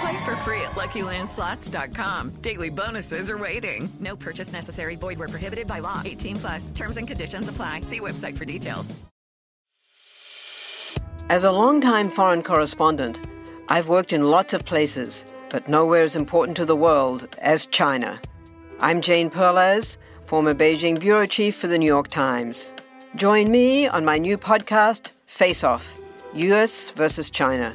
Play for free at LuckyLandSlots.com. Daily bonuses are waiting. No purchase necessary. Void where prohibited by law. 18 plus. Terms and conditions apply. See website for details. As a longtime foreign correspondent, I've worked in lots of places, but nowhere as important to the world as China. I'm Jane Perlez, former Beijing bureau chief for the New York Times. Join me on my new podcast, Face Off US versus China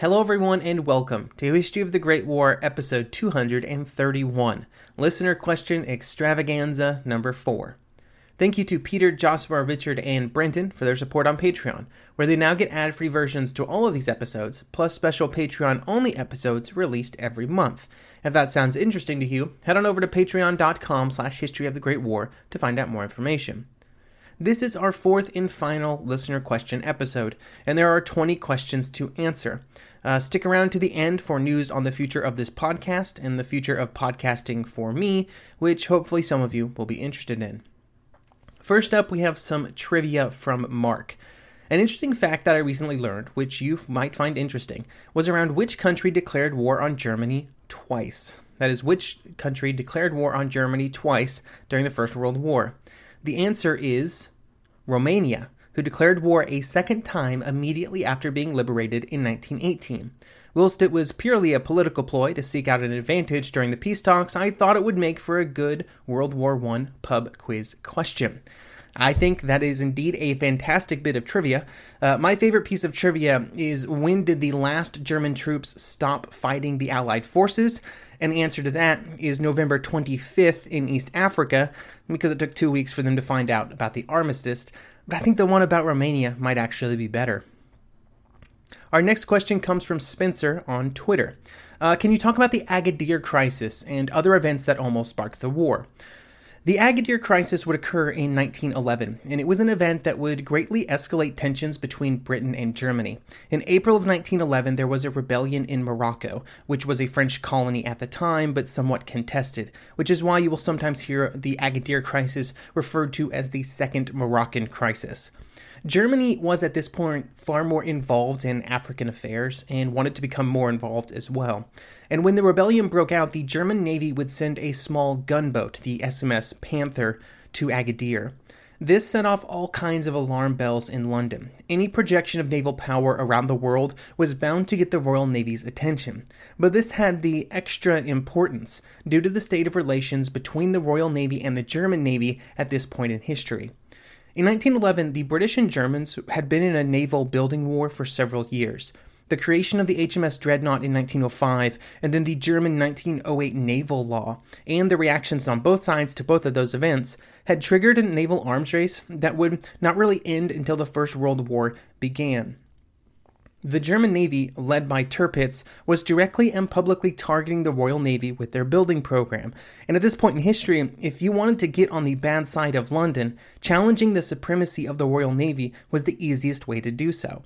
Hello, everyone, and welcome to History of the Great War, episode 231, Listener Question Extravaganza number 4. Thank you to Peter, Joshua, Richard, and Brenton for their support on Patreon, where they now get ad free versions to all of these episodes, plus special Patreon only episodes released every month. If that sounds interesting to you, head on over to patreon.com slash history of the Great War to find out more information. This is our fourth and final listener question episode, and there are 20 questions to answer. Uh, stick around to the end for news on the future of this podcast and the future of podcasting for me, which hopefully some of you will be interested in. First up, we have some trivia from Mark. An interesting fact that I recently learned, which you might find interesting, was around which country declared war on Germany twice. That is, which country declared war on Germany twice during the First World War. The answer is Romania, who declared war a second time immediately after being liberated in 1918. Whilst it was purely a political ploy to seek out an advantage during the peace talks, I thought it would make for a good World War I pub quiz question. I think that is indeed a fantastic bit of trivia. Uh, my favorite piece of trivia is when did the last German troops stop fighting the Allied forces? And the answer to that is November 25th in East Africa, because it took two weeks for them to find out about the armistice. But I think the one about Romania might actually be better. Our next question comes from Spencer on Twitter. Uh, can you talk about the Agadir crisis and other events that almost sparked the war? The Agadir crisis would occur in 1911, and it was an event that would greatly escalate tensions between Britain and Germany. In April of 1911, there was a rebellion in Morocco, which was a French colony at the time but somewhat contested, which is why you will sometimes hear the Agadir crisis referred to as the Second Moroccan Crisis. Germany was at this point far more involved in African affairs and wanted to become more involved as well. And when the rebellion broke out, the German Navy would send a small gunboat, the SMS Panther, to Agadir. This set off all kinds of alarm bells in London. Any projection of naval power around the world was bound to get the Royal Navy's attention. But this had the extra importance due to the state of relations between the Royal Navy and the German Navy at this point in history. In 1911, the British and Germans had been in a naval building war for several years. The creation of the HMS Dreadnought in 1905, and then the German 1908 naval law, and the reactions on both sides to both of those events, had triggered a naval arms race that would not really end until the First World War began. The German Navy, led by Tirpitz, was directly and publicly targeting the Royal Navy with their building program. And at this point in history, if you wanted to get on the bad side of London, challenging the supremacy of the Royal Navy was the easiest way to do so.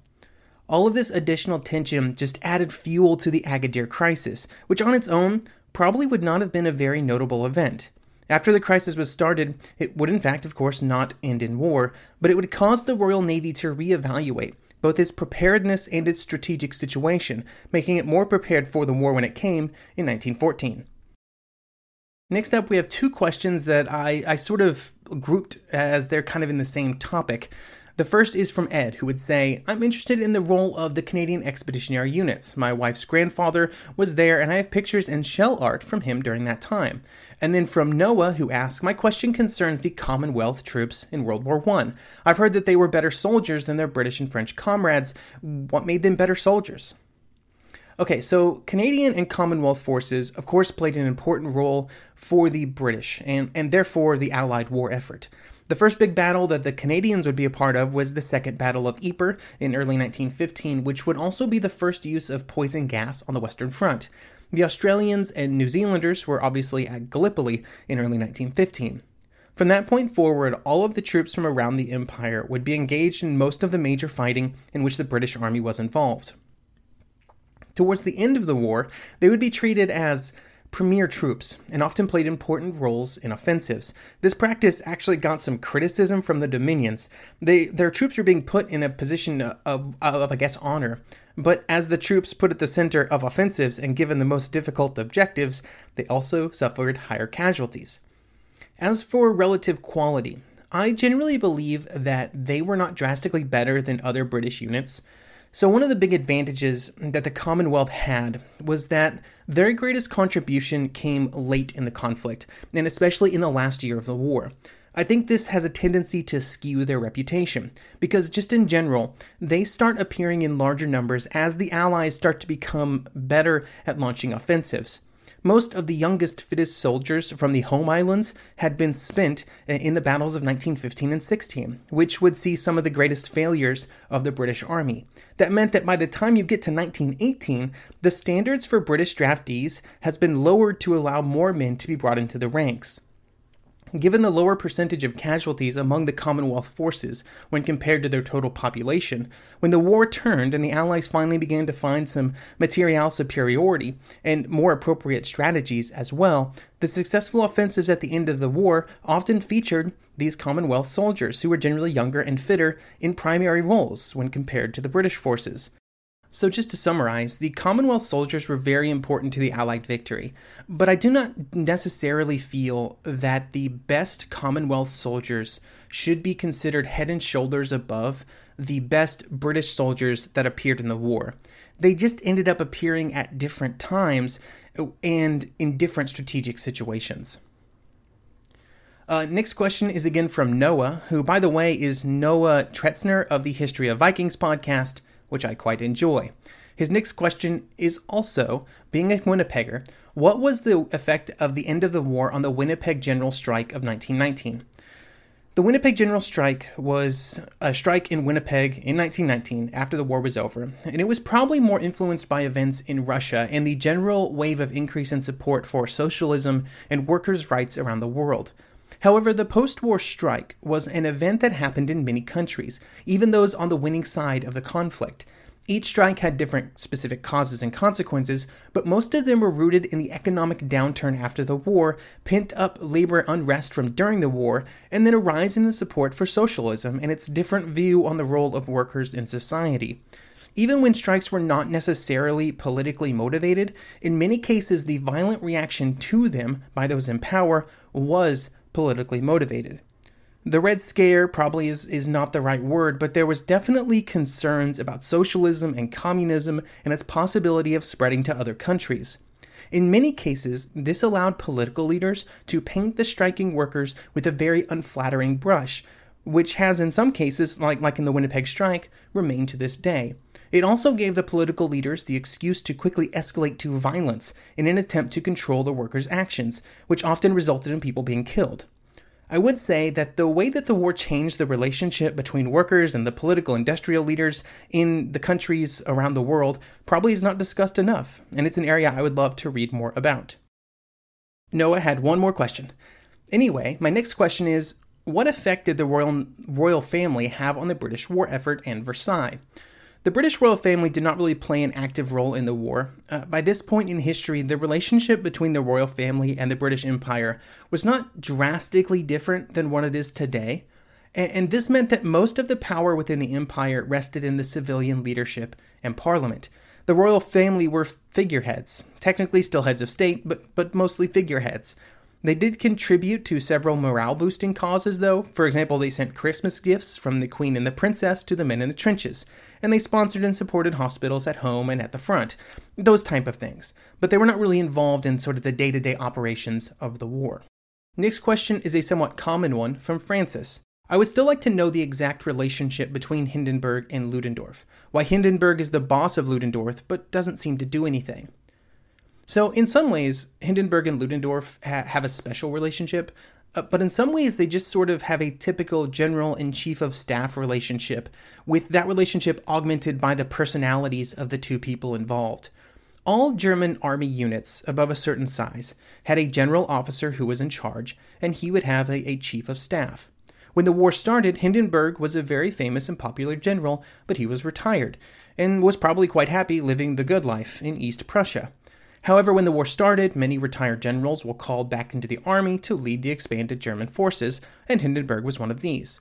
All of this additional tension just added fuel to the Agadir crisis, which on its own probably would not have been a very notable event. After the crisis was started, it would in fact, of course, not end in war, but it would cause the Royal Navy to reevaluate both its preparedness and its strategic situation, making it more prepared for the war when it came in 1914. Next up, we have two questions that I, I sort of grouped as they're kind of in the same topic. The first is from Ed, who would say, I'm interested in the role of the Canadian Expeditionary Units. My wife's grandfather was there, and I have pictures and shell art from him during that time. And then from Noah, who asks, My question concerns the Commonwealth troops in World War I. I've heard that they were better soldiers than their British and French comrades. What made them better soldiers? Okay, so Canadian and Commonwealth forces, of course, played an important role for the British and, and therefore the Allied war effort. The first big battle that the Canadians would be a part of was the Second Battle of Ypres in early 1915, which would also be the first use of poison gas on the Western Front. The Australians and New Zealanders were obviously at Gallipoli in early 1915. From that point forward, all of the troops from around the Empire would be engaged in most of the major fighting in which the British Army was involved. Towards the end of the war, they would be treated as premier troops and often played important roles in offensives. This practice actually got some criticism from the Dominions. They, their troops were being put in a position of, of, of, I guess, honor. But as the troops put at the center of offensives and given the most difficult objectives, they also suffered higher casualties. As for relative quality, I generally believe that they were not drastically better than other British units. So, one of the big advantages that the Commonwealth had was that their greatest contribution came late in the conflict, and especially in the last year of the war. I think this has a tendency to skew their reputation, because just in general, they start appearing in larger numbers as the Allies start to become better at launching offensives. Most of the youngest, fittest soldiers from the home islands had been spent in the battles of 1915 and 16, which would see some of the greatest failures of the British Army. That meant that by the time you get to 1918, the standards for British draftees has been lowered to allow more men to be brought into the ranks. Given the lower percentage of casualties among the Commonwealth forces when compared to their total population, when the war turned and the Allies finally began to find some material superiority and more appropriate strategies as well, the successful offensives at the end of the war often featured these Commonwealth soldiers who were generally younger and fitter in primary roles when compared to the British forces. So, just to summarize, the Commonwealth soldiers were very important to the Allied victory, but I do not necessarily feel that the best Commonwealth soldiers should be considered head and shoulders above the best British soldiers that appeared in the war. They just ended up appearing at different times and in different strategic situations. Uh, next question is again from Noah, who, by the way, is Noah Tretzner of the History of Vikings podcast which I quite enjoy. His next question is also being a Winnipegger, what was the effect of the end of the war on the Winnipeg General Strike of 1919? The Winnipeg General Strike was a strike in Winnipeg in 1919 after the war was over, and it was probably more influenced by events in Russia and the general wave of increase in support for socialism and workers' rights around the world. However, the post war strike was an event that happened in many countries, even those on the winning side of the conflict. Each strike had different specific causes and consequences, but most of them were rooted in the economic downturn after the war, pent up labor unrest from during the war, and then a rise in the support for socialism and its different view on the role of workers in society. Even when strikes were not necessarily politically motivated, in many cases the violent reaction to them by those in power was politically motivated. The Red Scare probably is, is not the right word, but there was definitely concerns about socialism and communism and its possibility of spreading to other countries. In many cases, this allowed political leaders to paint the striking workers with a very unflattering brush, which has in some cases, like, like in the Winnipeg strike, remained to this day. It also gave the political leaders the excuse to quickly escalate to violence in an attempt to control the workers' actions, which often resulted in people being killed. I would say that the way that the war changed the relationship between workers and the political industrial leaders in the countries around the world probably is not discussed enough, and it's an area I would love to read more about. Noah had one more question. Anyway, my next question is what effect did the royal, royal family have on the British war effort and Versailles? The British royal family did not really play an active role in the war. Uh, by this point in history, the relationship between the royal family and the British Empire was not drastically different than what it is today. And, and this meant that most of the power within the empire rested in the civilian leadership and parliament. The royal family were figureheads, technically still heads of state, but, but mostly figureheads. They did contribute to several morale boosting causes, though. For example, they sent Christmas gifts from the Queen and the Princess to the men in the trenches, and they sponsored and supported hospitals at home and at the front, those type of things. But they were not really involved in sort of the day to day operations of the war. Next question is a somewhat common one from Francis. I would still like to know the exact relationship between Hindenburg and Ludendorff. Why Hindenburg is the boss of Ludendorff but doesn't seem to do anything. So, in some ways, Hindenburg and Ludendorff ha- have a special relationship, uh, but in some ways, they just sort of have a typical general and chief of staff relationship, with that relationship augmented by the personalities of the two people involved. All German army units above a certain size had a general officer who was in charge, and he would have a, a chief of staff. When the war started, Hindenburg was a very famous and popular general, but he was retired, and was probably quite happy living the good life in East Prussia. However, when the war started, many retired generals were called back into the army to lead the expanded German forces, and Hindenburg was one of these.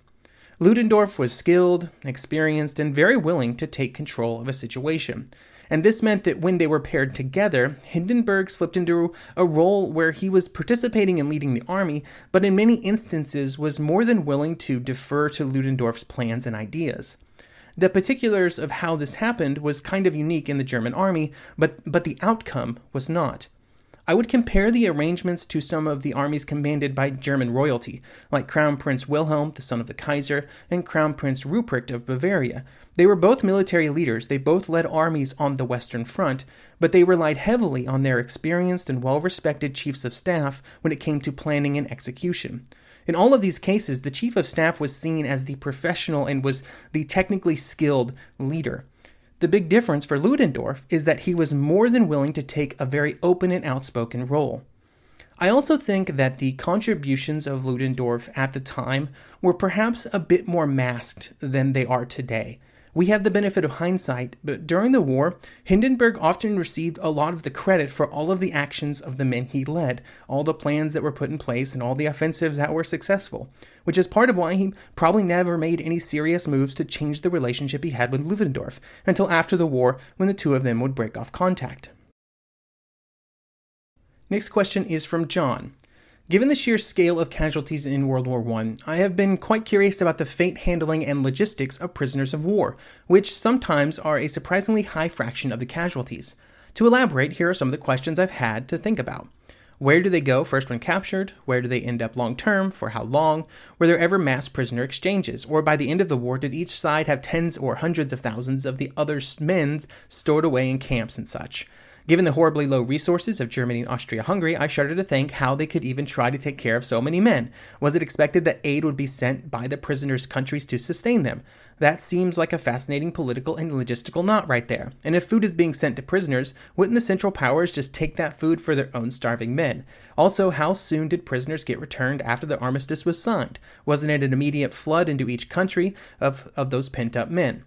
Ludendorff was skilled, experienced, and very willing to take control of a situation. And this meant that when they were paired together, Hindenburg slipped into a role where he was participating in leading the army, but in many instances was more than willing to defer to Ludendorff's plans and ideas. The particulars of how this happened was kind of unique in the German army, but, but the outcome was not. I would compare the arrangements to some of the armies commanded by German royalty, like Crown Prince Wilhelm, the son of the Kaiser, and Crown Prince Ruprecht of Bavaria. They were both military leaders, they both led armies on the Western Front, but they relied heavily on their experienced and well respected chiefs of staff when it came to planning and execution. In all of these cases, the chief of staff was seen as the professional and was the technically skilled leader. The big difference for Ludendorff is that he was more than willing to take a very open and outspoken role. I also think that the contributions of Ludendorff at the time were perhaps a bit more masked than they are today. We have the benefit of hindsight, but during the war, Hindenburg often received a lot of the credit for all of the actions of the men he led, all the plans that were put in place, and all the offensives that were successful, which is part of why he probably never made any serious moves to change the relationship he had with Ludendorff until after the war when the two of them would break off contact. Next question is from John. Given the sheer scale of casualties in World War I, I have been quite curious about the fate handling and logistics of prisoners of war, which sometimes are a surprisingly high fraction of the casualties. To elaborate, here are some of the questions I've had to think about. Where do they go first when captured? Where do they end up long term? For how long? Were there ever mass prisoner exchanges? Or by the end of the war, did each side have tens or hundreds of thousands of the other's men stored away in camps and such? Given the horribly low resources of Germany and Austria Hungary, I shudder to think how they could even try to take care of so many men. Was it expected that aid would be sent by the prisoners' countries to sustain them? That seems like a fascinating political and logistical knot right there. And if food is being sent to prisoners, wouldn't the Central Powers just take that food for their own starving men? Also, how soon did prisoners get returned after the armistice was signed? Wasn't it an immediate flood into each country of, of those pent up men?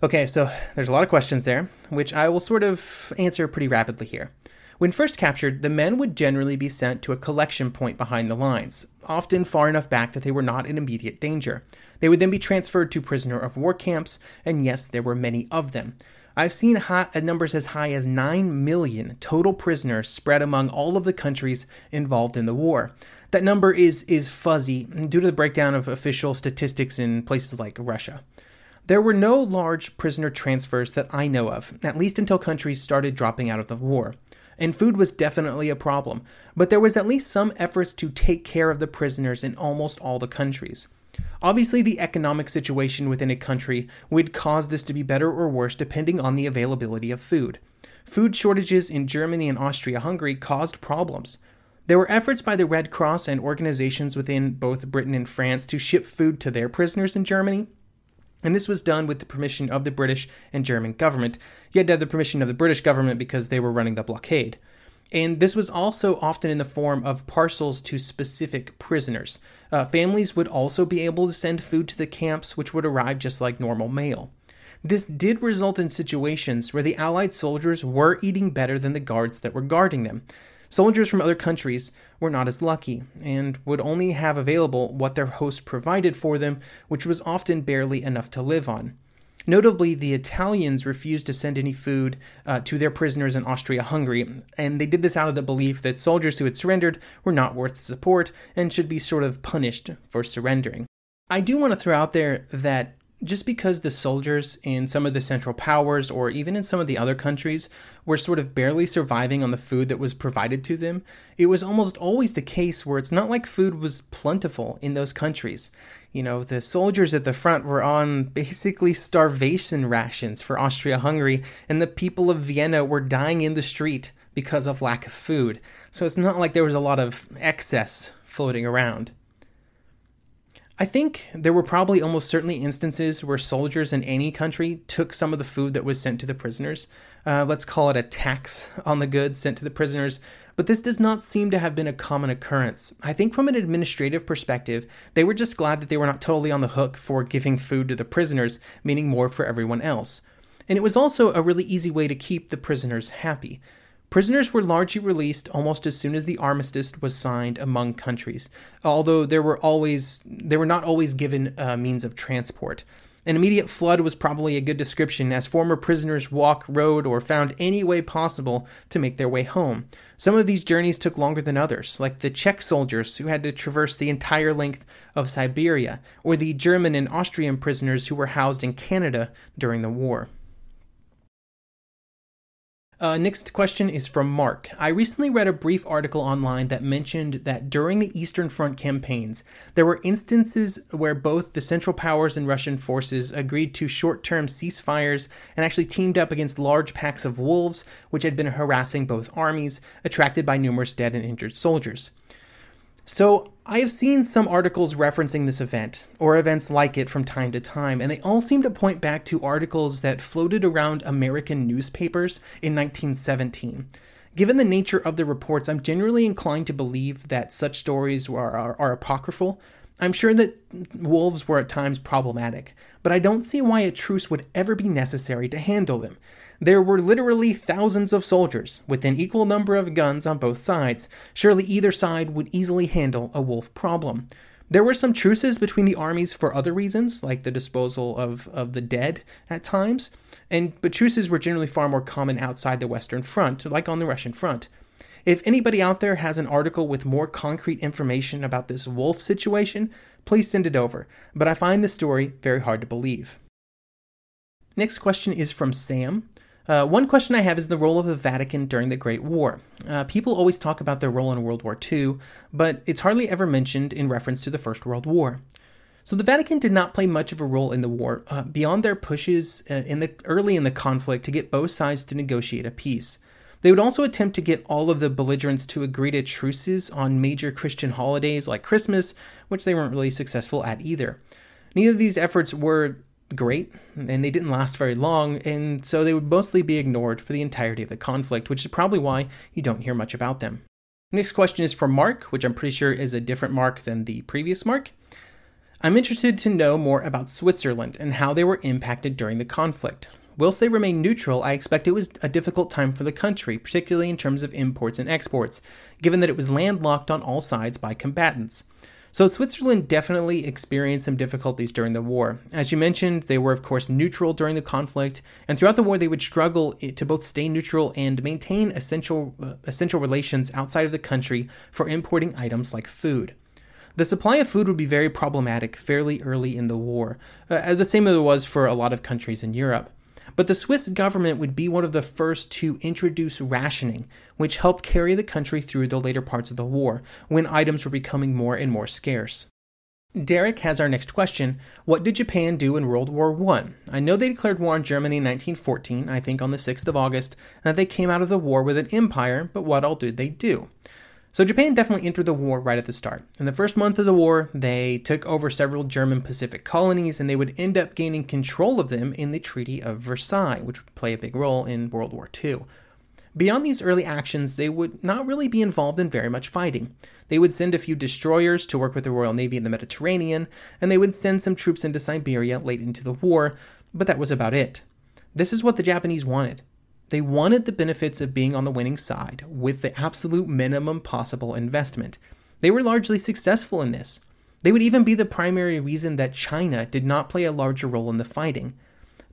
Okay, so there's a lot of questions there, which I will sort of answer pretty rapidly here. When first captured, the men would generally be sent to a collection point behind the lines, often far enough back that they were not in immediate danger. They would then be transferred to prisoner of war camps, and yes, there were many of them. I've seen high, uh, numbers as high as 9 million total prisoners spread among all of the countries involved in the war. That number is, is fuzzy due to the breakdown of official statistics in places like Russia. There were no large prisoner transfers that I know of, at least until countries started dropping out of the war. And food was definitely a problem, but there was at least some efforts to take care of the prisoners in almost all the countries. Obviously, the economic situation within a country would cause this to be better or worse depending on the availability of food. Food shortages in Germany and Austria Hungary caused problems. There were efforts by the Red Cross and organizations within both Britain and France to ship food to their prisoners in Germany, and this was done with the permission of the British and German government. You had to have the permission of the British government because they were running the blockade. And this was also often in the form of parcels to specific prisoners. Uh, families would also be able to send food to the camps, which would arrive just like normal mail. This did result in situations where the Allied soldiers were eating better than the guards that were guarding them. Soldiers from other countries were not as lucky and would only have available what their host provided for them, which was often barely enough to live on. Notably, the Italians refused to send any food uh, to their prisoners in Austria Hungary, and they did this out of the belief that soldiers who had surrendered were not worth support and should be sort of punished for surrendering. I do want to throw out there that just because the soldiers in some of the Central Powers or even in some of the other countries were sort of barely surviving on the food that was provided to them, it was almost always the case where it's not like food was plentiful in those countries. You know, the soldiers at the front were on basically starvation rations for Austria Hungary, and the people of Vienna were dying in the street because of lack of food. So it's not like there was a lot of excess floating around. I think there were probably almost certainly instances where soldiers in any country took some of the food that was sent to the prisoners. Uh, let's call it a tax on the goods sent to the prisoners, but this does not seem to have been a common occurrence. I think from an administrative perspective, they were just glad that they were not totally on the hook for giving food to the prisoners, meaning more for everyone else. And it was also a really easy way to keep the prisoners happy. Prisoners were largely released almost as soon as the armistice was signed among countries, although there were always they were not always given uh, means of transport. An immediate flood was probably a good description, as former prisoners walked, rode, or found any way possible to make their way home. Some of these journeys took longer than others, like the Czech soldiers who had to traverse the entire length of Siberia, or the German and Austrian prisoners who were housed in Canada during the war. Uh, next question is from Mark. I recently read a brief article online that mentioned that during the Eastern Front campaigns, there were instances where both the Central Powers and Russian forces agreed to short term ceasefires and actually teamed up against large packs of wolves, which had been harassing both armies, attracted by numerous dead and injured soldiers. So, I have seen some articles referencing this event, or events like it from time to time, and they all seem to point back to articles that floated around American newspapers in 1917. Given the nature of the reports, I'm generally inclined to believe that such stories are, are, are apocryphal. I'm sure that wolves were at times problematic, but I don't see why a truce would ever be necessary to handle them. There were literally thousands of soldiers, with an equal number of guns on both sides. Surely either side would easily handle a wolf problem. There were some truces between the armies for other reasons, like the disposal of, of the dead at times, and but truces were generally far more common outside the Western Front, like on the Russian front. If anybody out there has an article with more concrete information about this wolf situation, please send it over, but I find the story very hard to believe. Next question is from Sam. Uh, one question I have is the role of the Vatican during the Great War. Uh, people always talk about their role in World War II, but it's hardly ever mentioned in reference to the First World War. So the Vatican did not play much of a role in the war uh, beyond their pushes uh, in the early in the conflict to get both sides to negotiate a peace. They would also attempt to get all of the belligerents to agree to truces on major Christian holidays like Christmas, which they weren't really successful at either. Neither of these efforts were great, and they didn't last very long, and so they would mostly be ignored for the entirety of the conflict, which is probably why you don't hear much about them. Next question is from Mark, which I'm pretty sure is a different Mark than the previous Mark. I'm interested to know more about Switzerland and how they were impacted during the conflict. Whilst they remained neutral, I expect it was a difficult time for the country, particularly in terms of imports and exports, given that it was landlocked on all sides by combatants. So Switzerland definitely experienced some difficulties during the war. As you mentioned, they were of course neutral during the conflict, and throughout the war they would struggle to both stay neutral and maintain essential uh, essential relations outside of the country for importing items like food. The supply of food would be very problematic fairly early in the war, uh, the same as it was for a lot of countries in Europe. But the Swiss government would be one of the first to introduce rationing, which helped carry the country through the later parts of the war, when items were becoming more and more scarce. Derek has our next question. What did Japan do in World War I? I know they declared war on Germany in 1914, I think on the 6th of August, and that they came out of the war with an empire, but what all did they do? So Japan definitely entered the war right at the start. In the first month of the war, they took over several German Pacific colonies and they would end up gaining control of them in the Treaty of Versailles, which would play a big role in World War II. Beyond these early actions, they would not really be involved in very much fighting. They would send a few destroyers to work with the Royal Navy in the Mediterranean, and they would send some troops into Siberia late into the war, but that was about it. This is what the Japanese wanted. They wanted the benefits of being on the winning side with the absolute minimum possible investment. They were largely successful in this. They would even be the primary reason that China did not play a larger role in the fighting.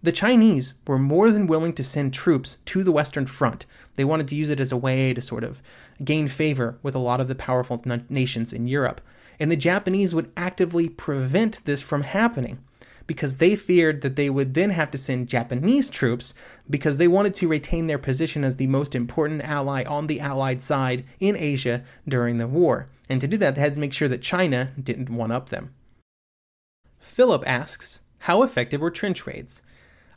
the Chinese were more than willing to send troops to the Western Front. They wanted to use it as a way to sort of gain favor with a lot of the powerful nations in Europe. And the Japanese would actively prevent this from happening because they feared that they would then have to send Japanese troops because they wanted to retain their position as the most important ally on the Allied side in Asia during the war. And to do that, they had to make sure that China didn't one up them. Philip asks, How effective were trench raids?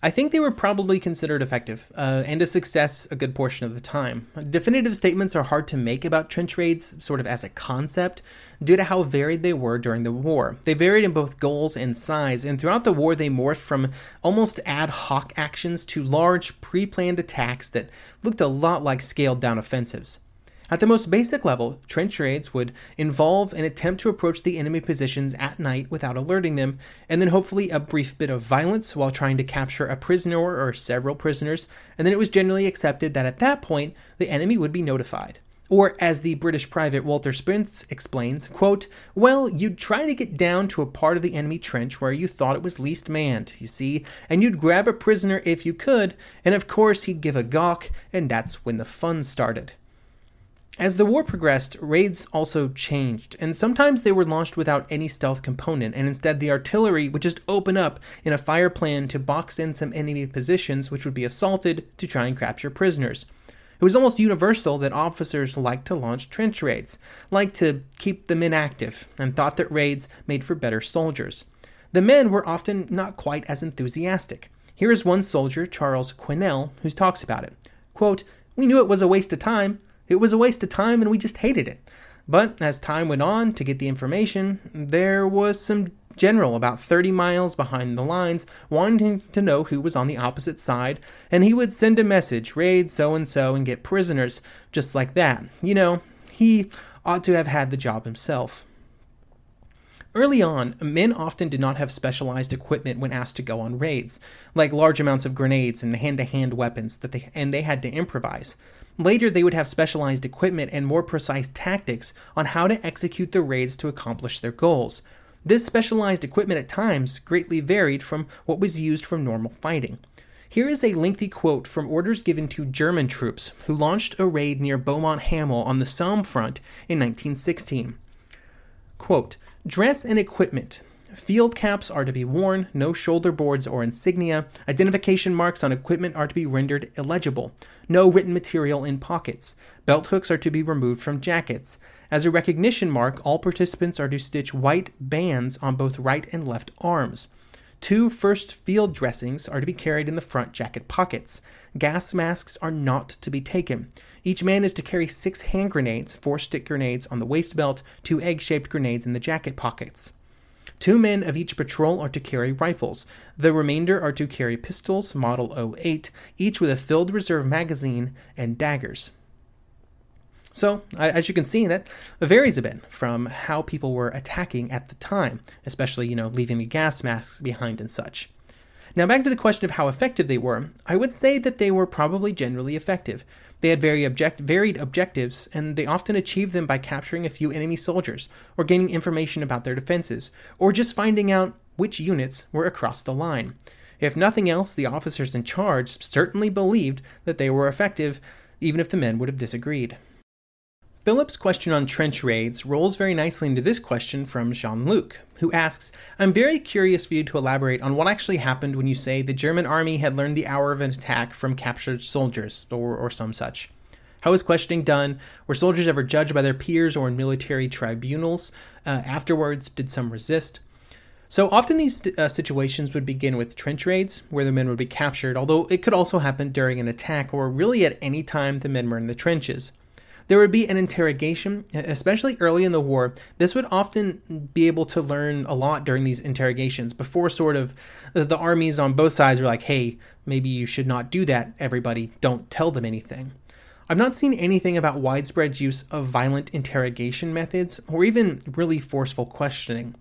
I think they were probably considered effective, uh, and a success a good portion of the time. Definitive statements are hard to make about trench raids, sort of as a concept, due to how varied they were during the war. They varied in both goals and size, and throughout the war they morphed from almost ad hoc actions to large, pre planned attacks that looked a lot like scaled down offensives. At the most basic level, trench raids would involve an attempt to approach the enemy positions at night without alerting them, and then hopefully a brief bit of violence while trying to capture a prisoner or several prisoners, and then it was generally accepted that at that point the enemy would be notified. Or, as the British private Walter Spence explains, quote, Well, you'd try to get down to a part of the enemy trench where you thought it was least manned, you see, and you'd grab a prisoner if you could, and of course he'd give a gawk, and that's when the fun started. As the war progressed, raids also changed, and sometimes they were launched without any stealth component, and instead the artillery would just open up in a fire plan to box in some enemy positions which would be assaulted to try and capture prisoners. It was almost universal that officers liked to launch trench raids, liked to keep the men active, and thought that raids made for better soldiers. The men were often not quite as enthusiastic. Here is one soldier, Charles Quinnell, who talks about it. Quote, We knew it was a waste of time, it was a waste of time and we just hated it. But as time went on to get the information, there was some general about 30 miles behind the lines wanting to know who was on the opposite side, and he would send a message, raid so and so, and get prisoners, just like that. You know, he ought to have had the job himself. Early on, men often did not have specialized equipment when asked to go on raids, like large amounts of grenades and hand-to-hand weapons that they and they had to improvise. Later, they would have specialized equipment and more precise tactics on how to execute the raids to accomplish their goals. This specialized equipment at times greatly varied from what was used for normal fighting. Here is a lengthy quote from orders given to German troops who launched a raid near Beaumont Hamel on the Somme front in 1916. Quote, Dress and equipment. Field caps are to be worn, no shoulder boards or insignia. Identification marks on equipment are to be rendered illegible. No written material in pockets. Belt hooks are to be removed from jackets. As a recognition mark, all participants are to stitch white bands on both right and left arms. Two first field dressings are to be carried in the front jacket pockets. Gas masks are not to be taken. Each man is to carry six hand grenades, four stick grenades on the waist belt, two egg shaped grenades in the jacket pockets. Two men of each patrol are to carry rifles. The remainder are to carry pistols, Model 08, each with a filled reserve magazine and daggers. So, as you can see, that varies a bit from how people were attacking at the time, especially, you know, leaving the gas masks behind and such. Now, back to the question of how effective they were, I would say that they were probably generally effective. They had very object- varied objectives, and they often achieved them by capturing a few enemy soldiers, or gaining information about their defenses, or just finding out which units were across the line. If nothing else, the officers in charge certainly believed that they were effective, even if the men would have disagreed. Philip's question on trench raids rolls very nicely into this question from Jean Luc, who asks I'm very curious for you to elaborate on what actually happened when you say the German army had learned the hour of an attack from captured soldiers, or, or some such. How was questioning done? Were soldiers ever judged by their peers or in military tribunals? Uh, afterwards, did some resist? So often these uh, situations would begin with trench raids, where the men would be captured, although it could also happen during an attack or really at any time the men were in the trenches. There would be an interrogation, especially early in the war. This would often be able to learn a lot during these interrogations before sort of the armies on both sides were like, hey, maybe you should not do that, everybody. Don't tell them anything. I've not seen anything about widespread use of violent interrogation methods or even really forceful questioning.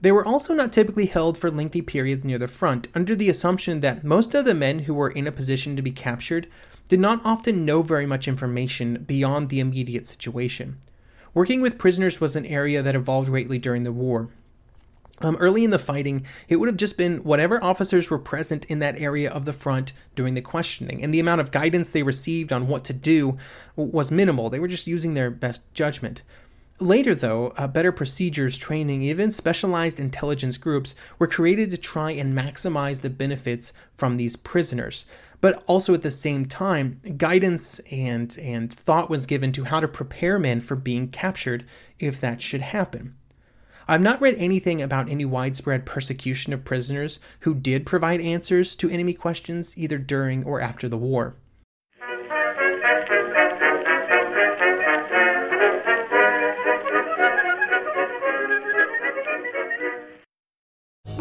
They were also not typically held for lengthy periods near the front, under the assumption that most of the men who were in a position to be captured did not often know very much information beyond the immediate situation. Working with prisoners was an area that evolved greatly during the war. Um, early in the fighting, it would have just been whatever officers were present in that area of the front during the questioning, and the amount of guidance they received on what to do was minimal. They were just using their best judgment. Later, though, uh, better procedures, training, even specialized intelligence groups were created to try and maximize the benefits from these prisoners. But also at the same time, guidance and, and thought was given to how to prepare men for being captured if that should happen. I've not read anything about any widespread persecution of prisoners who did provide answers to enemy questions either during or after the war.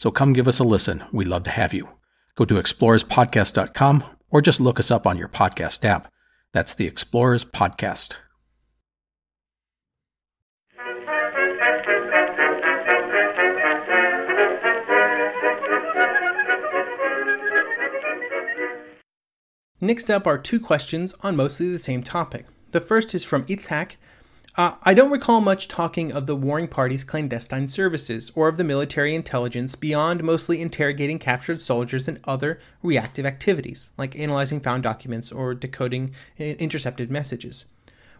So come give us a listen. We'd love to have you. Go to explorerspodcast.com or just look us up on your podcast app. That's the Explorers Podcast. Next up are two questions on mostly the same topic. The first is from Itzhak. Uh, I don't recall much talking of the warring parties' clandestine services or of the military intelligence beyond mostly interrogating captured soldiers and other reactive activities, like analyzing found documents or decoding intercepted messages.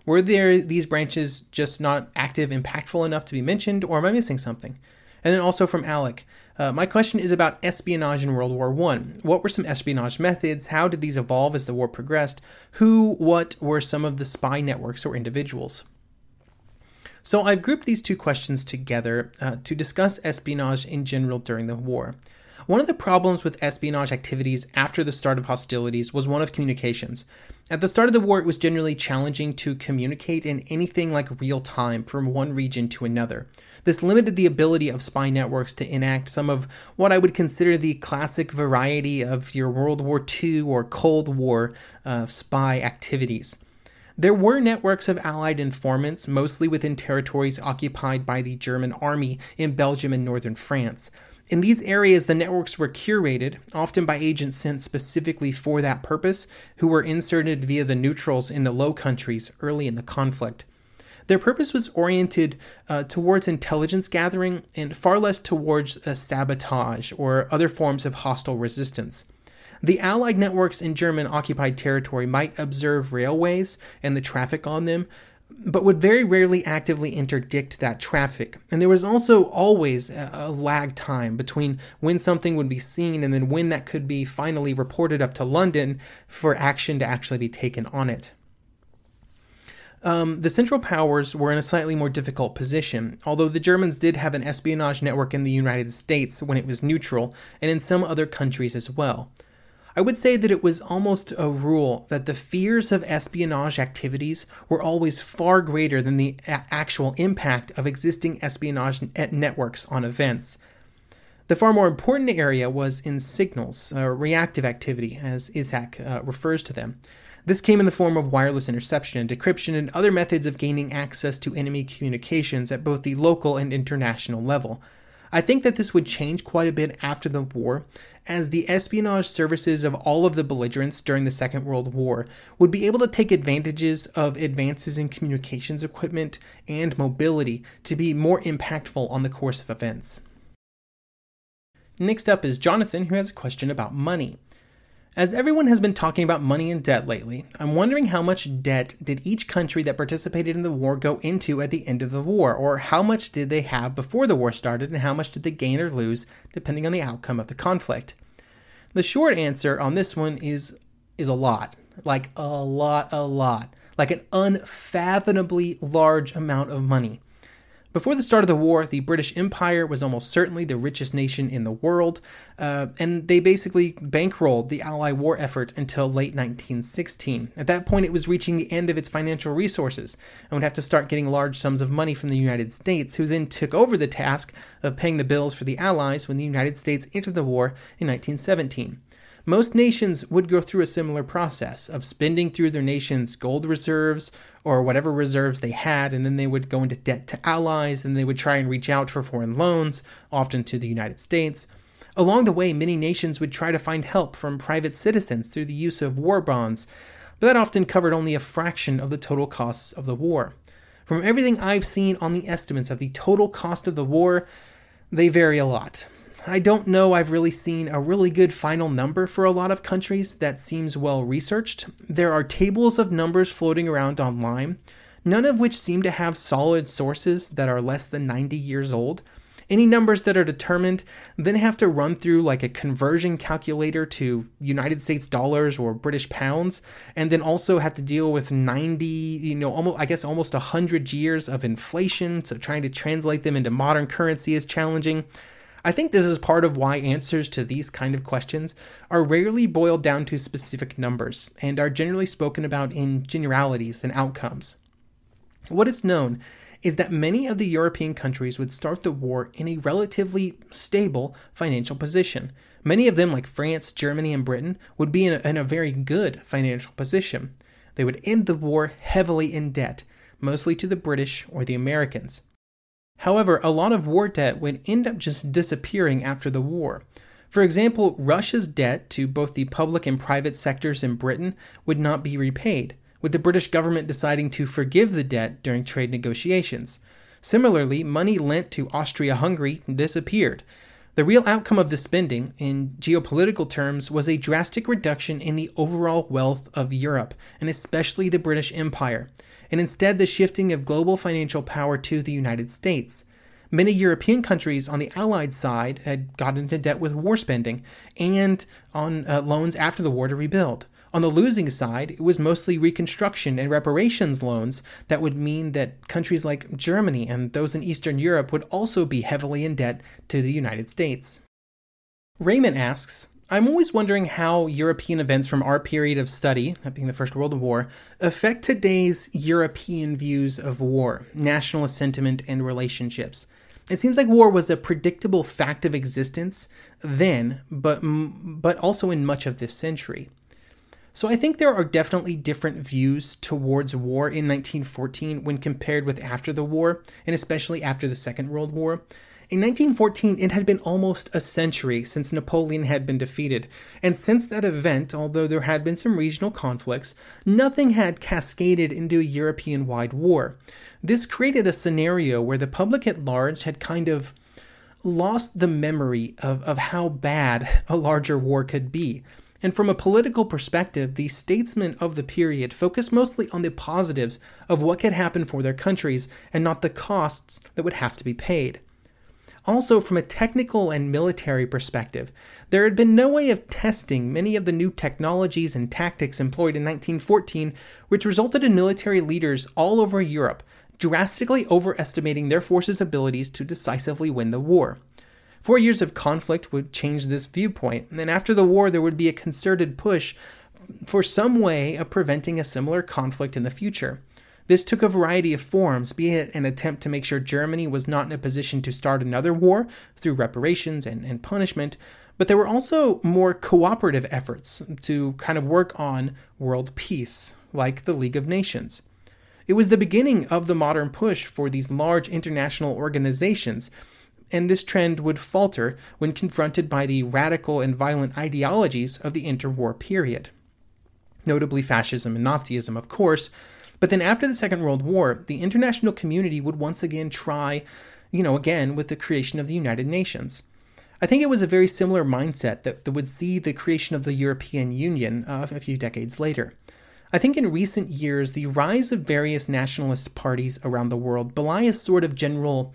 Were there these branches just not active, impactful enough to be mentioned, or am I missing something? And then also from Alec, uh, my question is about espionage in World War One. What were some espionage methods? How did these evolve as the war progressed? Who, what were some of the spy networks or individuals? So I've grouped these two questions together uh, to discuss espionage in general during the war. One of the problems with espionage activities after the start of hostilities was one of communications. At the start of the war, it was generally challenging to communicate in anything like real time from one region to another. This limited the ability of spy networks to enact some of what I would consider the classic variety of your World War II or Cold War uh, spy activities. There were networks of Allied informants, mostly within territories occupied by the German army in Belgium and northern France. In these areas, the networks were curated, often by agents sent specifically for that purpose, who were inserted via the neutrals in the Low Countries early in the conflict. Their purpose was oriented uh, towards intelligence gathering and far less towards uh, sabotage or other forms of hostile resistance. The Allied networks in German occupied territory might observe railways and the traffic on them, but would very rarely actively interdict that traffic. And there was also always a, lag time between when something would be seen and then when that could be finally reported up to London for action to actually be taken on it. Um, the Central Powers were in a slightly more difficult position, although the Germans did have an espionage network in the United States when it was neutral, and in some other countries as well. I would say that it was almost a rule that the fears of espionage activities were always far greater than the a- actual impact of existing espionage networks on events. The far more important area was in signals, uh, reactive activity, as Isaac uh, refers to them. This came in the form of wireless interception and decryption and other methods of gaining access to enemy communications at both the local and international level. I think that this would change quite a bit after the war, as the espionage services of all of the belligerents during the Second World War would be able to take advantages of advances in communications equipment and mobility to be more impactful on the course of events. Next up is Jonathan, who has a question about money. As everyone has been talking about money and debt lately, I'm wondering how much debt did each country that participated in the war go into at the end of the war, or how much did they have before the war started, and how much did they gain or lose depending on the outcome of the conflict? The short answer on this one is is a lot. Like a lot, a lot. Like an unfathomably large amount of money. Before the start of the war, the British Empire was almost certainly the richest nation in the world, uh, and they basically bankrolled the Allied war effort until late 1916. At that point, it was reaching the end of its financial resources and would have to start getting large sums of money from the United States, who then took over the task of paying the bills for the Allies when the United States entered the war in 1917. Most nations would go through a similar process of spending through their nation's gold reserves or whatever reserves they had, and then they would go into debt to allies and they would try and reach out for foreign loans, often to the United States. Along the way, many nations would try to find help from private citizens through the use of war bonds, but that often covered only a fraction of the total costs of the war. From everything I've seen on the estimates of the total cost of the war, they vary a lot. I don't know I've really seen a really good final number for a lot of countries that seems well researched. There are tables of numbers floating around online, none of which seem to have solid sources that are less than 90 years old. Any numbers that are determined then have to run through like a conversion calculator to United States dollars or British pounds, and then also have to deal with 90, you know, almost I guess almost 100 years of inflation. So trying to translate them into modern currency is challenging. I think this is part of why answers to these kind of questions are rarely boiled down to specific numbers and are generally spoken about in generalities and outcomes. What is known is that many of the European countries would start the war in a relatively stable financial position. Many of them, like France, Germany, and Britain, would be in a, in a very good financial position. They would end the war heavily in debt, mostly to the British or the Americans. However, a lot of war debt would end up just disappearing after the war. For example, Russia's debt to both the public and private sectors in Britain would not be repaid, with the British government deciding to forgive the debt during trade negotiations. Similarly, money lent to Austria Hungary disappeared. The real outcome of the spending, in geopolitical terms, was a drastic reduction in the overall wealth of Europe, and especially the British Empire and instead the shifting of global financial power to the United States. Many European countries on the Allied side had got into debt with war spending and on uh, loans after the war to rebuild. On the losing side, it was mostly reconstruction and reparations loans that would mean that countries like Germany and those in Eastern Europe would also be heavily in debt to the United States. Raymond asks I'm always wondering how European events from our period of study, that being the First World War, affect today's European views of war, nationalist sentiment, and relationships. It seems like war was a predictable fact of existence then, but but also in much of this century. So I think there are definitely different views towards war in 1914 when compared with after the war, and especially after the Second World War. In 1914, it had been almost a century since Napoleon had been defeated, and since that event, although there had been some regional conflicts, nothing had cascaded into a European wide war. This created a scenario where the public at large had kind of lost the memory of, of how bad a larger war could be. And from a political perspective, the statesmen of the period focused mostly on the positives of what could happen for their countries and not the costs that would have to be paid. Also, from a technical and military perspective, there had been no way of testing many of the new technologies and tactics employed in 1914, which resulted in military leaders all over Europe drastically overestimating their forces' abilities to decisively win the war. Four years of conflict would change this viewpoint, and after the war, there would be a concerted push for some way of preventing a similar conflict in the future. This took a variety of forms, be it an attempt to make sure Germany was not in a position to start another war through reparations and, and punishment, but there were also more cooperative efforts to kind of work on world peace, like the League of Nations. It was the beginning of the modern push for these large international organizations, and this trend would falter when confronted by the radical and violent ideologies of the interwar period. Notably, fascism and Nazism, of course, but then after the Second World War, the international community would once again try, you know, again with the creation of the United Nations. I think it was a very similar mindset that, that would see the creation of the European Union uh, a few decades later. I think in recent years, the rise of various nationalist parties around the world belie a sort of general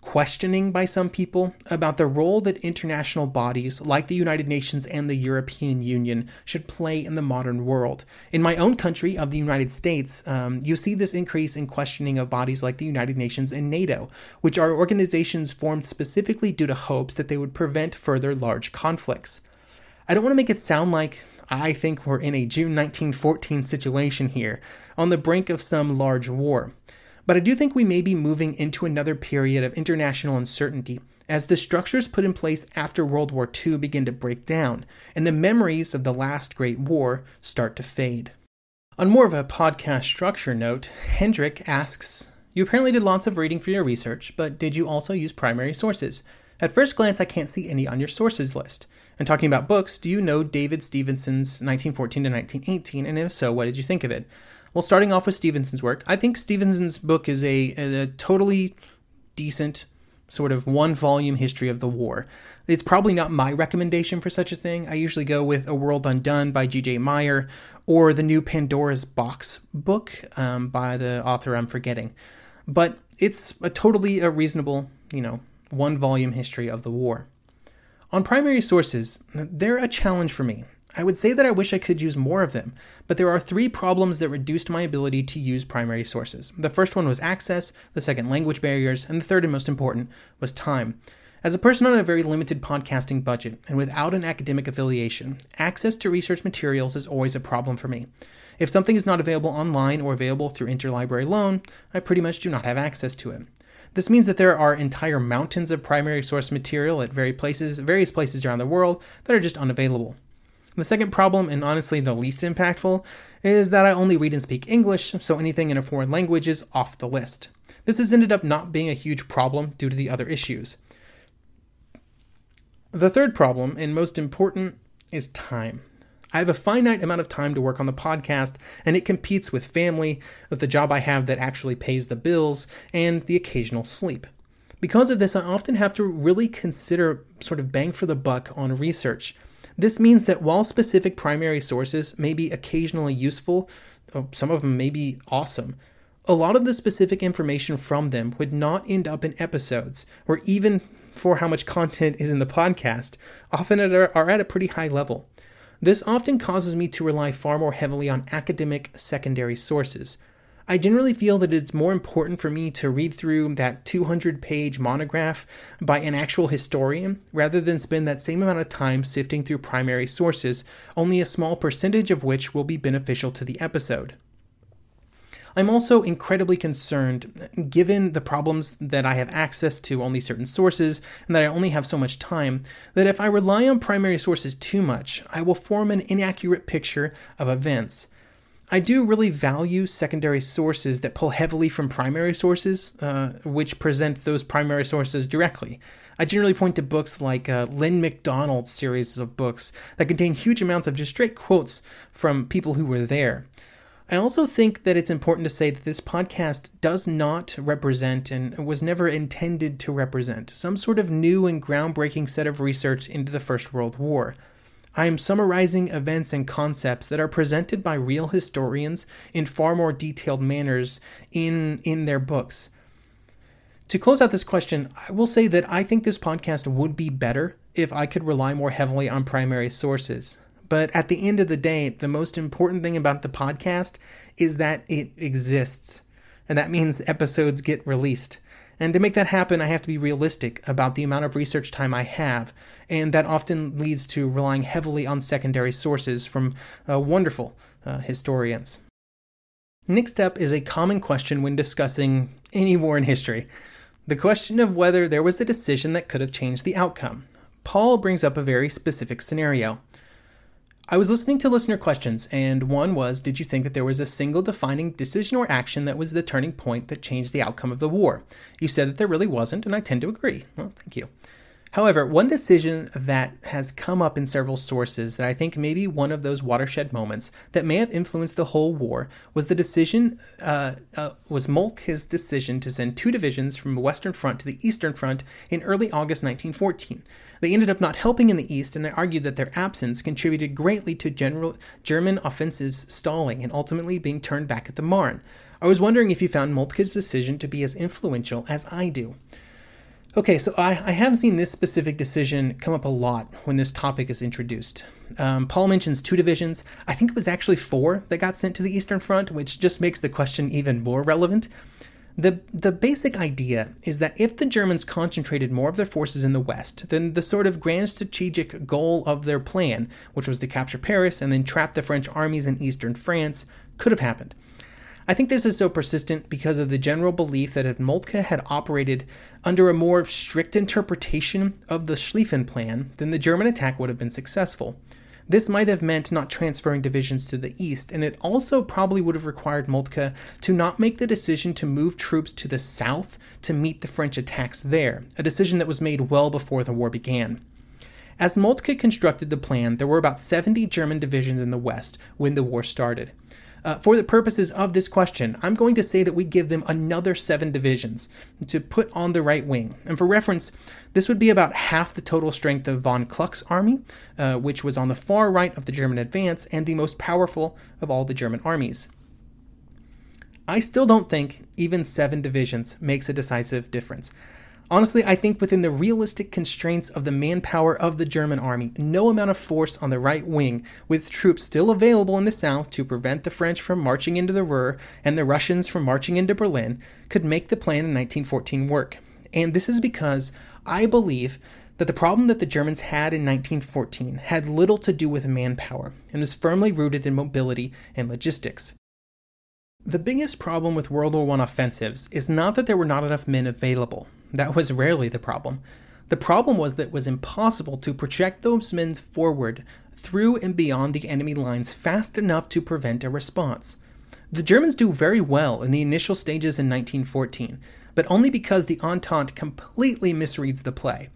questioning by some people about the role that international bodies like the United Nations and the European Union should play in the modern world. In my own country of the United States, um, you see this increase in questioning of bodies like the United Nations and NATO, which are organizations formed specifically due to hopes that they would prevent further large conflicts. I don't want to make it sound like I think we're in a June 1914 situation here, on the brink of some large war. But I do think we may be moving into another period of international uncertainty as the structures put in place after World War II begin to break down and the memories of the last Great War start to fade. On more of a podcast structure note, Hendrik asks You apparently did lots of reading for your research, but did you also use primary sources? At first glance, I can't see any on your sources list. And talking about books, do you know David Stevenson's 1914 to 1918? And if so, what did you think of it? Well, starting off with Stevenson's work, I think Stevenson's book is a, a totally decent sort of one volume history of the war. It's probably not my recommendation for such a thing. I usually go with A World Undone by G.J. Meyer or the new Pandora's Box book um, by the author I'm forgetting. But it's a totally a reasonable, you know, one volume history of the war. On primary sources, they're a challenge for me. I would say that I wish I could use more of them, but there are three problems that reduced my ability to use primary sources. The first one was access, the second, language barriers, and the third and most important was time. As a person on a very limited podcasting budget and without an academic affiliation, access to research materials is always a problem for me. If something is not available online or available through interlibrary loan, I pretty much do not have access to it. This means that there are entire mountains of primary source material at various places, various places around the world that are just unavailable. The second problem, and honestly the least impactful, is that I only read and speak English, so anything in a foreign language is off the list. This has ended up not being a huge problem due to the other issues. The third problem, and most important, is time. I have a finite amount of time to work on the podcast, and it competes with family, with the job I have that actually pays the bills, and the occasional sleep. Because of this, I often have to really consider sort of bang for the buck on research. This means that while specific primary sources may be occasionally useful, oh, some of them may be awesome, a lot of the specific information from them would not end up in episodes, or even for how much content is in the podcast, often are at a pretty high level. This often causes me to rely far more heavily on academic secondary sources. I generally feel that it's more important for me to read through that 200 page monograph by an actual historian rather than spend that same amount of time sifting through primary sources, only a small percentage of which will be beneficial to the episode. I'm also incredibly concerned, given the problems that I have access to only certain sources and that I only have so much time, that if I rely on primary sources too much, I will form an inaccurate picture of events. I do really value secondary sources that pull heavily from primary sources, uh, which present those primary sources directly. I generally point to books like uh, Lyn Macdonald's series of books that contain huge amounts of just straight quotes from people who were there. I also think that it's important to say that this podcast does not represent and was never intended to represent some sort of new and groundbreaking set of research into the First World War. I am summarizing events and concepts that are presented by real historians in far more detailed manners in, in their books. To close out this question, I will say that I think this podcast would be better if I could rely more heavily on primary sources. But at the end of the day, the most important thing about the podcast is that it exists. And that means episodes get released. And to make that happen, I have to be realistic about the amount of research time I have, and that often leads to relying heavily on secondary sources from uh, wonderful uh, historians. Next up is a common question when discussing any war in history the question of whether there was a decision that could have changed the outcome. Paul brings up a very specific scenario. I was listening to listener questions, and one was Did you think that there was a single defining decision or action that was the turning point that changed the outcome of the war? You said that there really wasn't, and I tend to agree. Well, thank you. However, one decision that has come up in several sources that I think may be one of those watershed moments that may have influenced the whole war was the decision uh, uh, was Moltke's decision to send two divisions from the Western Front to the Eastern Front in early August 1914. They ended up not helping in the East, and I argued that their absence contributed greatly to general German offensives stalling and ultimately being turned back at the Marne. I was wondering if you found Moltke's decision to be as influential as I do. Okay, so I, I have seen this specific decision come up a lot when this topic is introduced. Um, Paul mentions two divisions. I think it was actually four that got sent to the Eastern Front, which just makes the question even more relevant. The, the basic idea is that if the Germans concentrated more of their forces in the West, then the sort of grand strategic goal of their plan, which was to capture Paris and then trap the French armies in eastern France, could have happened. I think this is so persistent because of the general belief that if Moltke had operated under a more strict interpretation of the Schlieffen Plan, then the German attack would have been successful. This might have meant not transferring divisions to the east, and it also probably would have required Moltke to not make the decision to move troops to the south to meet the French attacks there, a decision that was made well before the war began. As Moltke constructed the plan, there were about 70 German divisions in the west when the war started. Uh, for the purposes of this question, I'm going to say that we give them another seven divisions to put on the right wing. And for reference, this would be about half the total strength of von Kluck's army, uh, which was on the far right of the German advance and the most powerful of all the German armies. I still don't think even seven divisions makes a decisive difference. Honestly, I think within the realistic constraints of the manpower of the German army, no amount of force on the right wing, with troops still available in the south to prevent the French from marching into the Ruhr and the Russians from marching into Berlin, could make the plan in 1914 work. And this is because I believe that the problem that the Germans had in 1914 had little to do with manpower and was firmly rooted in mobility and logistics. The biggest problem with World War I offensives is not that there were not enough men available. That was rarely the problem. The problem was that it was impossible to project those men forward through and beyond the enemy lines fast enough to prevent a response. The Germans do very well in the initial stages in 1914, but only because the Entente completely misreads the play.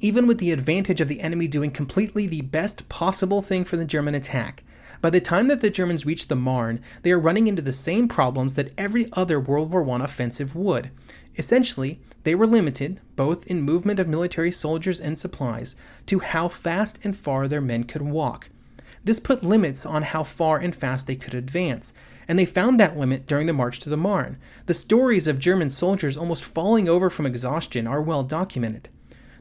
Even with the advantage of the enemy doing completely the best possible thing for the German attack, by the time that the Germans reach the Marne, they are running into the same problems that every other World War I offensive would. Essentially, they were limited, both in movement of military soldiers and supplies, to how fast and far their men could walk. This put limits on how far and fast they could advance, and they found that limit during the march to the Marne. The stories of German soldiers almost falling over from exhaustion are well documented.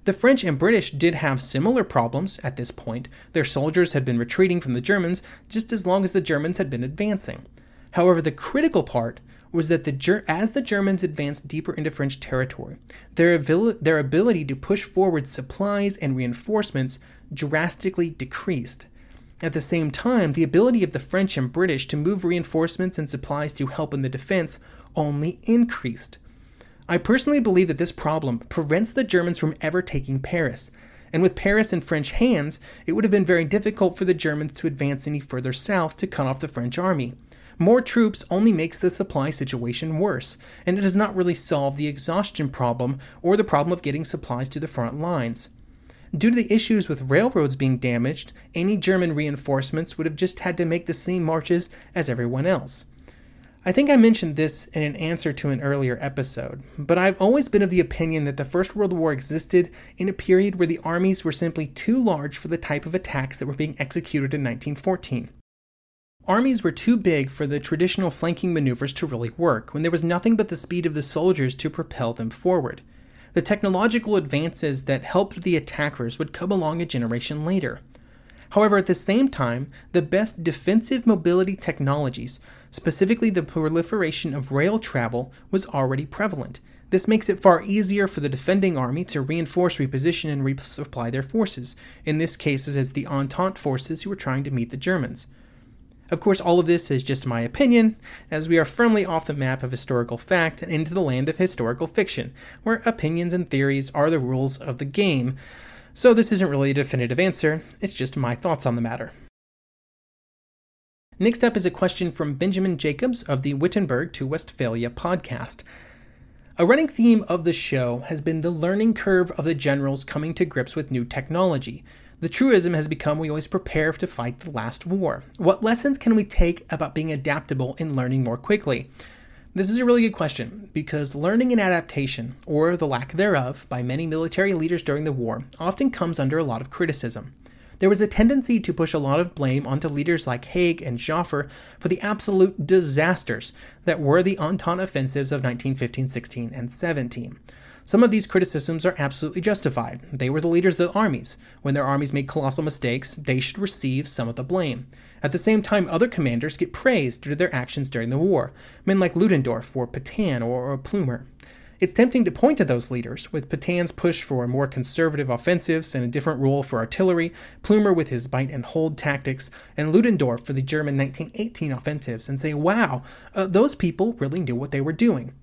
The French and British did have similar problems at this point. Their soldiers had been retreating from the Germans just as long as the Germans had been advancing. However, the critical part was that the as the Germans advanced deeper into French territory, their, their ability to push forward supplies and reinforcements drastically decreased. At the same time, the ability of the French and British to move reinforcements and supplies to help in the defense only increased. I personally believe that this problem prevents the Germans from ever taking Paris, and with Paris in French hands, it would have been very difficult for the Germans to advance any further south to cut off the French army. More troops only makes the supply situation worse, and it does not really solve the exhaustion problem or the problem of getting supplies to the front lines. Due to the issues with railroads being damaged, any German reinforcements would have just had to make the same marches as everyone else. I think I mentioned this in an answer to an earlier episode, but I've always been of the opinion that the First World War existed in a period where the armies were simply too large for the type of attacks that were being executed in 1914. Armies were too big for the traditional flanking maneuvers to really work, when there was nothing but the speed of the soldiers to propel them forward. The technological advances that helped the attackers would come along a generation later. However, at the same time, the best defensive mobility technologies, specifically the proliferation of rail travel, was already prevalent. This makes it far easier for the defending army to reinforce, reposition, and resupply their forces, in this case as the Entente forces who were trying to meet the Germans. Of course, all of this is just my opinion, as we are firmly off the map of historical fact and into the land of historical fiction, where opinions and theories are the rules of the game. So, this isn't really a definitive answer, it's just my thoughts on the matter. Next up is a question from Benjamin Jacobs of the Wittenberg to Westphalia podcast. A running theme of the show has been the learning curve of the generals coming to grips with new technology. The truism has become we always prepare to fight the last war. What lessons can we take about being adaptable and learning more quickly? This is a really good question because learning and adaptation, or the lack thereof, by many military leaders during the war often comes under a lot of criticism. There was a tendency to push a lot of blame onto leaders like Haig and Joffre for the absolute disasters that were the Entente offensives of 1915, 16, and 17. Some of these criticisms are absolutely justified. They were the leaders of the armies. When their armies made colossal mistakes, they should receive some of the blame. At the same time, other commanders get praised due to their actions during the war, men like Ludendorff or Petain or, Plumer. It's tempting to point to those leaders, with Petain's push for more conservative offensives and a different role for artillery, Plumer with his bite and hold tactics, and Ludendorff for the German 1918 offensives, and say, wow, uh, those people really knew what they were doing.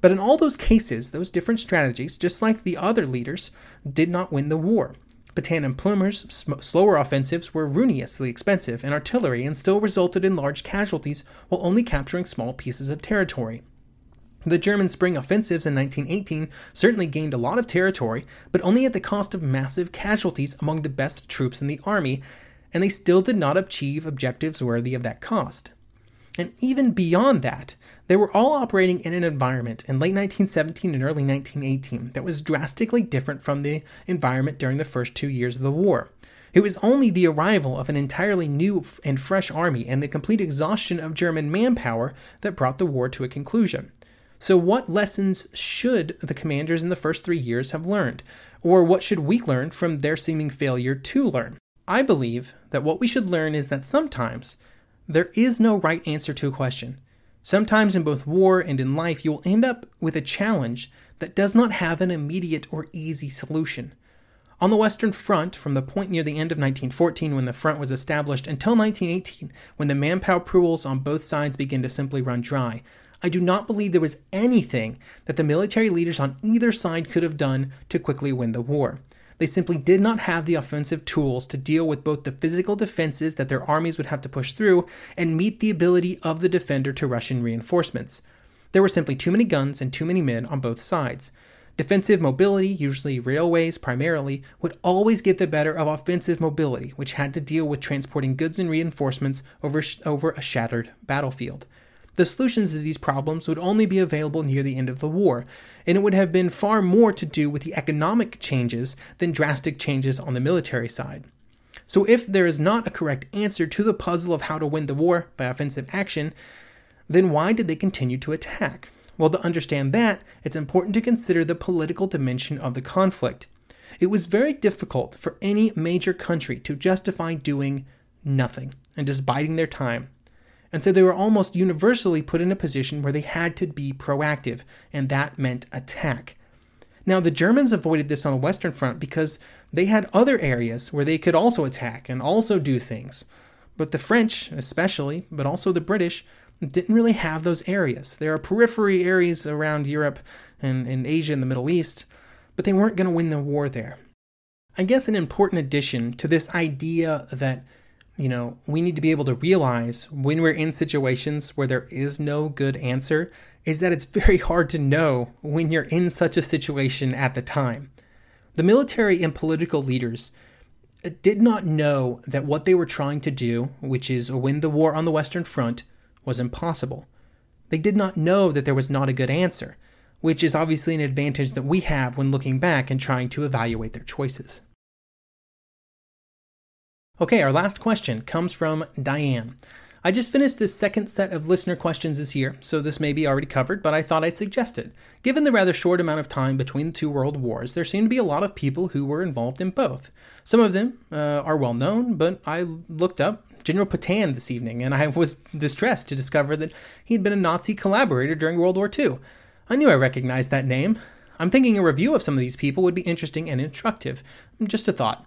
But in all those cases, those different strategies, just like the other leaders, did not win the war. Petain and Plumer's sm- slower offensives were ruinously expensive in artillery and still resulted in large casualties while only capturing small pieces of territory. The German spring offensives in 1918 certainly gained a lot of territory, but only at the cost of massive casualties among the best troops in the army, and they still did not achieve objectives worthy of that cost. And even beyond that, they were all operating in an environment in late 1917 and early 1918 that was drastically different from the environment during the first two years of the war. It was only the arrival of an entirely new and fresh army and the complete exhaustion of German manpower that brought the war to a conclusion. So, what lessons should the commanders in the first three years have learned? Or what should we learn from their seeming failure to learn? I believe that what we should learn is that sometimes there is no right answer to a question. Sometimes in both war and in life, you will end up with a challenge that does not have an immediate or easy solution. On the Western Front, from the point near the end of 1914 when the front was established until 1918 when the manpower pools on both sides began to simply run dry, I do not believe there was anything that the military leaders on either side could have done to quickly win the war. They simply did not have the offensive tools to deal with both the physical defenses that their armies would have to push through and meet the ability of the defender to rush in reinforcements. There were simply too many guns and too many men on both sides. Defensive mobility, usually railways primarily, would always get the better of offensive mobility, which had to deal with transporting goods and reinforcements over, over a shattered battlefield. The solutions to these problems would only be available near the end of the war, and it would have been far more to do with the economic changes than drastic changes on the military side. So, if there is not a correct answer to the puzzle of how to win the war by offensive action, then why did they continue to attack? Well, to understand that, it's important to consider the political dimension of the conflict. It was very difficult for any major country to justify doing nothing and just biding their time and so they were almost universally put in a position where they had to be proactive, and that meant attack. Now, the Germans avoided this on the Western Front because they had other areas where they could also attack and also do things. But the French, especially, but also the British, didn't really have those areas. There are periphery areas around Europe and, and Asia and the Middle East, but they weren't going to win the war there. I guess an important addition to this idea that you know, we need to be able to realize when we're in situations where there is no good answer is that it's very hard to know when you're in such a situation at the time. The military and political leaders uh, did not know that what they were trying to do, which is win the war on the Western Front, was impossible. They did not know that there was not a good answer, which is obviously an advantage that we have when looking back and trying to evaluate their choices. Okay, our last question comes from Diane. I just finished this second set of listener questions this year, so this may be already covered, but I thought I'd suggest it. Given the rather short amount of time between the two world wars, there seem to be a lot of people who were involved in both. Some of them uh, are well known, but I looked up General Petain this evening, and I was distressed to discover that he had been a Nazi collaborator during World War II. I knew I recognized that name. I'm thinking a review of some of these people would be interesting and instructive. Just a thought.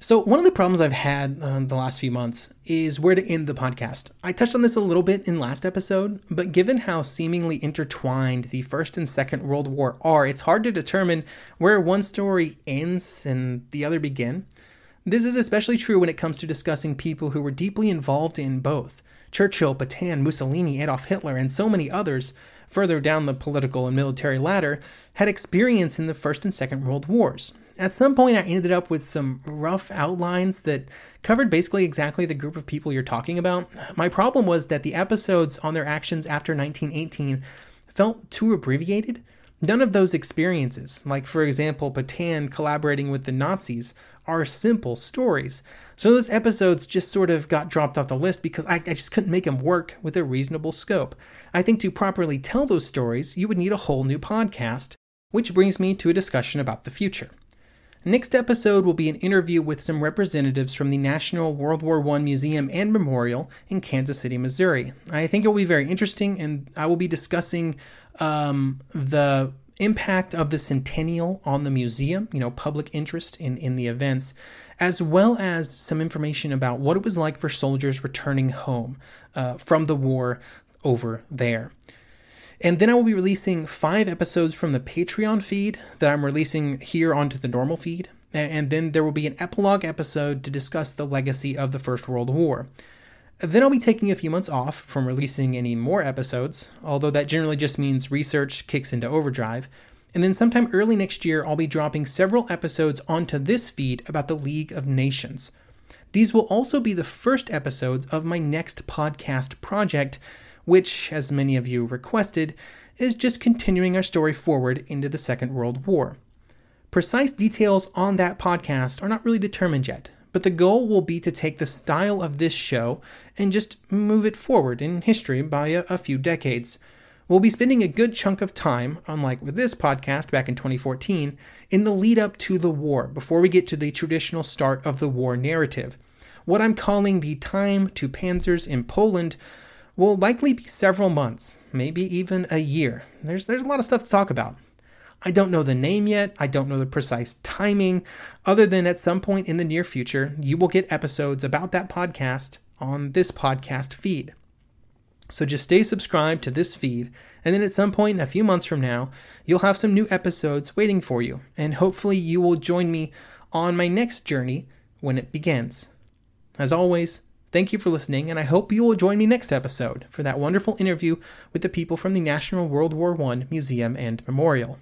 So, one of the problems I've had uh, the last few months is where to end the podcast. I touched on this a little bit in last episode, but given how seemingly intertwined the First and Second World War are, it's hard to determine where one story ends and the other begin. This is especially true when it comes to discussing people who were deeply involved in both. Churchill, Petain, Mussolini, Adolf Hitler, and so many others further down the political and military ladder had experience in the First and Second World Wars. At some point, I ended up with some rough outlines that covered basically exactly the group of people you're talking about. My problem was that the episodes on their actions after 1918 felt too abbreviated. None of those experiences, like for example, Petain collaborating with the Nazis, are simple stories. So those episodes just sort of got dropped off the list because I, I, just couldn't make them work with a reasonable scope. I think to properly tell those stories, you would need a whole new podcast, which brings me to a discussion about the future. Next episode will be an interview with some representatives from the National World War I Museum and Memorial in Kansas City, Missouri. I think it will be very interesting, and I will be discussing um, the impact of the centennial on the museum, you know, public interest in, in the events, as well as some information about what it was like for soldiers returning home uh, from the war over there. And then I will be releasing five episodes from the Patreon feed that I'm releasing here onto the normal feed. And then there will be an epilogue episode to discuss the legacy of the First World War. Then I'll be taking a few months off from releasing any more episodes, although that generally just means research kicks into overdrive. And then sometime early next year, I'll be dropping several episodes onto this feed about the League of Nations. These will also be the first episodes of my next podcast project, which, as many of you requested, is just continuing our story forward into the Second World War. Precise details on that podcast are not really determined yet, but the goal will be to take the style of this show and just move it forward in history by a, a, few decades. We'll be spending a good chunk of time, unlike with this podcast back in 2014, in the lead up to the war before we get to the traditional start of the war narrative. What I'm calling the time to panzers in Poland will likely be several months, maybe even a year. There's, there's a lot of stuff to talk about. I don't know the name yet. I don't know the precise timing, other than at some point in the near future, you will get episodes about that podcast on this podcast feed. So just stay subscribed to this feed, and then at some point a few months from now, you'll have some new episodes waiting for you, and hopefully you will join me on my next journey when it begins. As always, thank you for listening, and I hope you will join me next episode for that wonderful interview with the people from the National World War I Museum and Memorial.